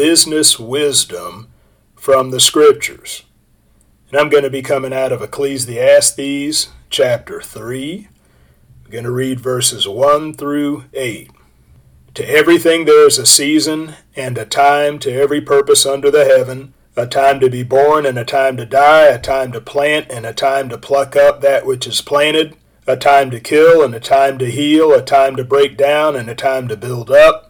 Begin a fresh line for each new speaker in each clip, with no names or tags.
business wisdom from the scriptures. And I'm going to be coming out of Ecclesiastes chapter 3. I'm going to read verses 1 through 8. To everything there is a season and a time to every purpose under the heaven, a time to be born and a time to die, a time to plant and a time to pluck up that which is planted, a time to kill and a time to heal, a time to break down and a time to build up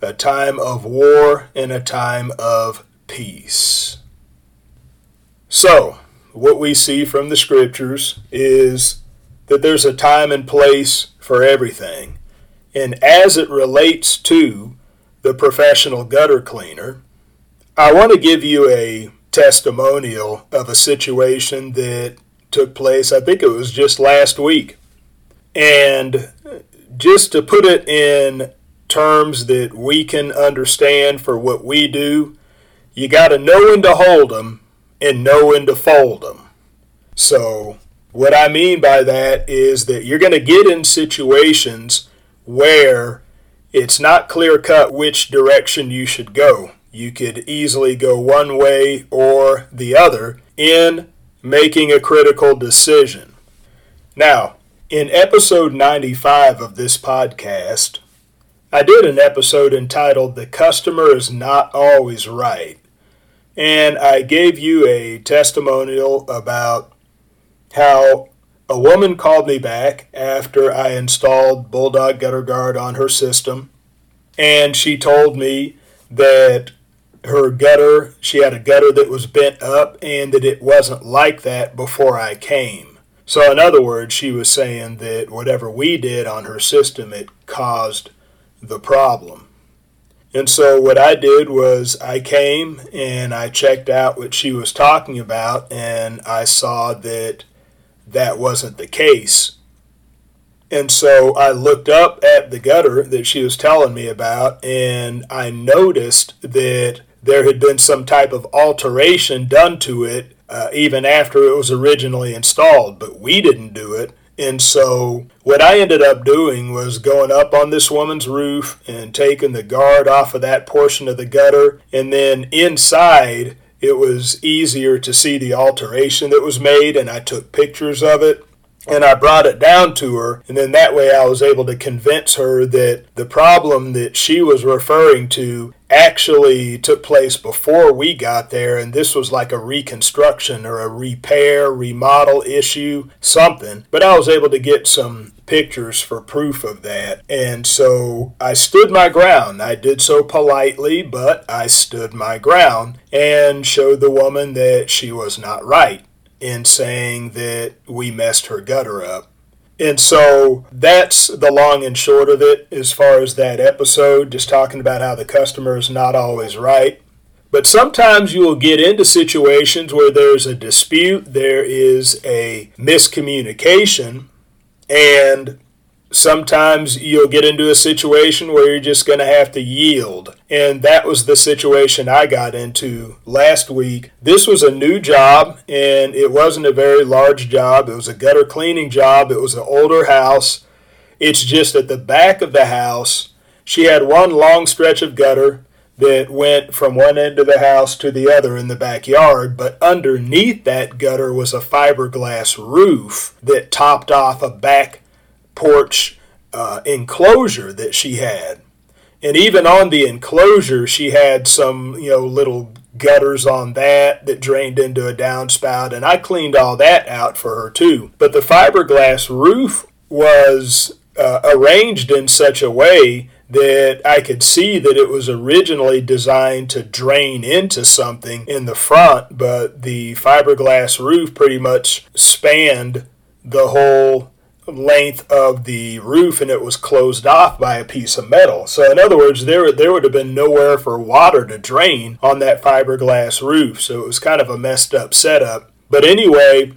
a time of war and a time of peace. So, what we see from the scriptures is that there's a time and place for everything. And as it relates to the professional gutter cleaner, I want to give you a testimonial of a situation that took place, I think it was just last week. And just to put it in terms that we can understand for what we do, you got to know when to hold them and know when to fold them. So, what I mean by that is that you're going to get in situations where it's not clear cut which direction you should go. You could easily go one way or the other in making a critical decision. Now, in episode 95 of this podcast, I did an episode entitled The Customer is Not Always Right. And I gave you a testimonial about how a woman called me back after I installed Bulldog Gutter Guard on her system. And she told me that her gutter, she had a gutter that was bent up and that it wasn't like that before I came. So, in other words, she was saying that whatever we did on her system, it caused the problem. And so what I did was I came and I checked out what she was talking about, and I saw that that wasn't the case. And so I looked up at the gutter that she was telling me about, and I noticed that there had been some type of alteration done to it uh, even after it was originally installed, but we didn't do it. And so what I ended up doing was going up on this woman's roof and taking the guard off of that portion of the gutter. And then inside, it was easier to see the alteration that was made, and I took pictures of it and I brought it down to her, and then that way I was able to convince her that the problem that she was referring to actually took place before we got there, and this was like a reconstruction or a repair, remodel issue, something. But I was able to get some pictures for proof of that, and so I stood my ground. I did so politely, but I stood my ground and showed the woman that she was not right in saying that we messed her gutter up. And so that's the long and short of it as far as that episode, just talking about how the customer is not always right. But sometimes you will get into situations where there's a dispute, there is a miscommunication, and sometimes you'll get into a situation where you're just going to have to yield. And that was the situation I got into last week. This was a new job, and it wasn't a very large job. It was a gutter cleaning job, it was an older house. It's just at the back of the house. She had one long stretch of gutter that went from one end of the house to the other in the backyard, but underneath that gutter was a fiberglass roof that topped off a back porch uh, enclosure that she had. And even on the enclosure, she had some, you know, little gutters on that that drained into a downspout, and I cleaned all that out for her too. But the fiberglass roof was uh, arranged in such a way that I could see that it was originally designed to drain into something in the front, but the fiberglass roof pretty much spanned the whole length of the roof and it was closed off by a piece of metal. So in other words, there there would have been nowhere for water to drain on that fiberglass roof. So it was kind of a messed up setup. But anyway,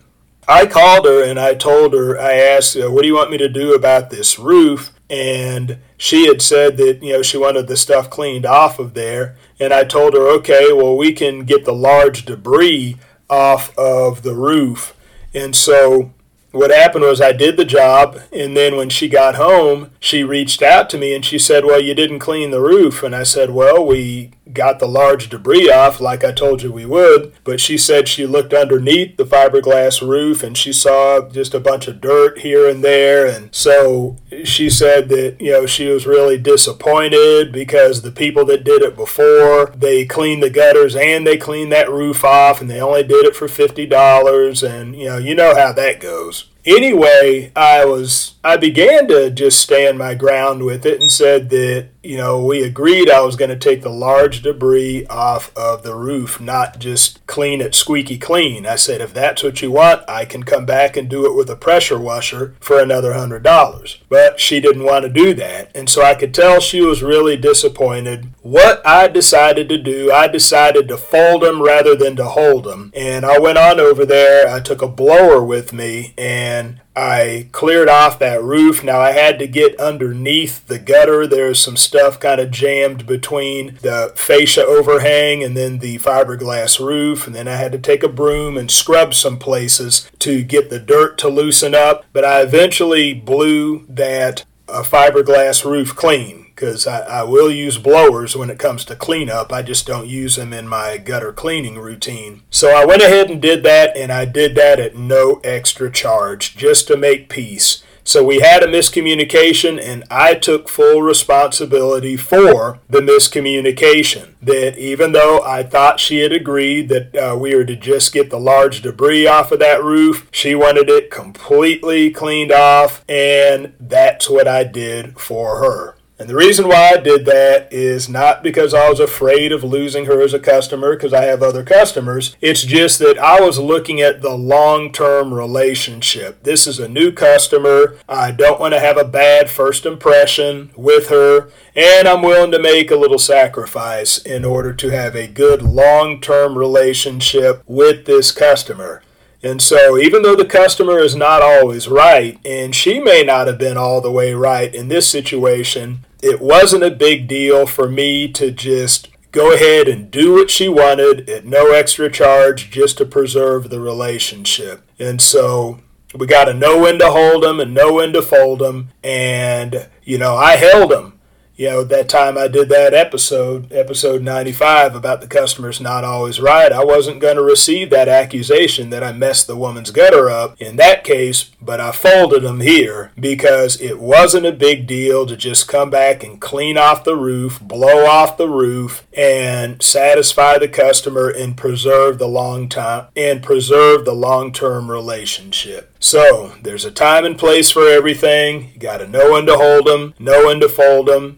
I called her and I told her I asked, "What do you want me to do about this roof?" And she had said that you know she wanted the stuff cleaned off of there and i told her okay well we can get the large debris off of the roof and so what happened was I did the job, and then when she got home, she reached out to me and she said, Well, you didn't clean the roof. And I said, Well, we got the large debris off like I told you we would. But she said she looked underneath the fiberglass roof and she saw just a bunch of dirt here and there. And so she said that, you know, she was really disappointed because the people that did it before, they cleaned the gutters and they cleaned that roof off and they only did it for $50. And, you know, you know how that goes anyway, I was I began to just stand my ground with it and said that you know we agreed I was going to take the large debris off of the roof, not just clean it squeaky clean. I said if that's what you want, I can come back and do it with a pressure washer for another hundred dollars. But she didn't want to do that, and so I could tell she was really disappointed. What I decided to do, I decided to fold them rather than to hold them, and I went on over there. I took a blower with me and I cleared off that roof. Now I had to get underneath the gutter. There's some stuff kind of jammed between the fascia overhang and then the fiberglass roof. And then I had to take a broom and scrub some places to get the dirt to loosen up. But I eventually blew that uh, fiberglass roof clean because I, I, will use blowers when it comes to cleanup. I just don't use them in my gutter cleaning routine. So I went ahead and did that, and I did that at no extra charge just to make peace. So we had a miscommunication, and I took full responsibility for the miscommunication. That even though I thought she had agreed that uh, we were to just get the large debris off of that roof, she wanted it completely cleaned off, and that's what I did for her. And the reason why I did that is not because I was afraid of losing her as a customer, because I have other customers. It's just that I was looking at the long term relationship. This is a new customer. I don't want to have a bad first impression with her. And I'm willing to make a little sacrifice in order to have a good long term relationship with this customer. And so, even though the customer is not always right, and she may not have been all the way right in this situation, it wasn't a big deal for me to just go ahead and do what she wanted at no extra charge just to preserve the relationship. And so we got to know when to hold them and know when to fold them. And, you know, I held them you know, that time I did that episode, episode 95, about the customer's not always right, I wasn't going to receive that accusation that I messed the woman's gutter up in that case, but I folded them here because it wasn't a big deal to just come back and clean off the roof, blow off the roof, and satisfy the customer and preserve the long time and preserve the long-term relationship. So, there's a time and place for everything. You got to know when to hold them, know when to fold them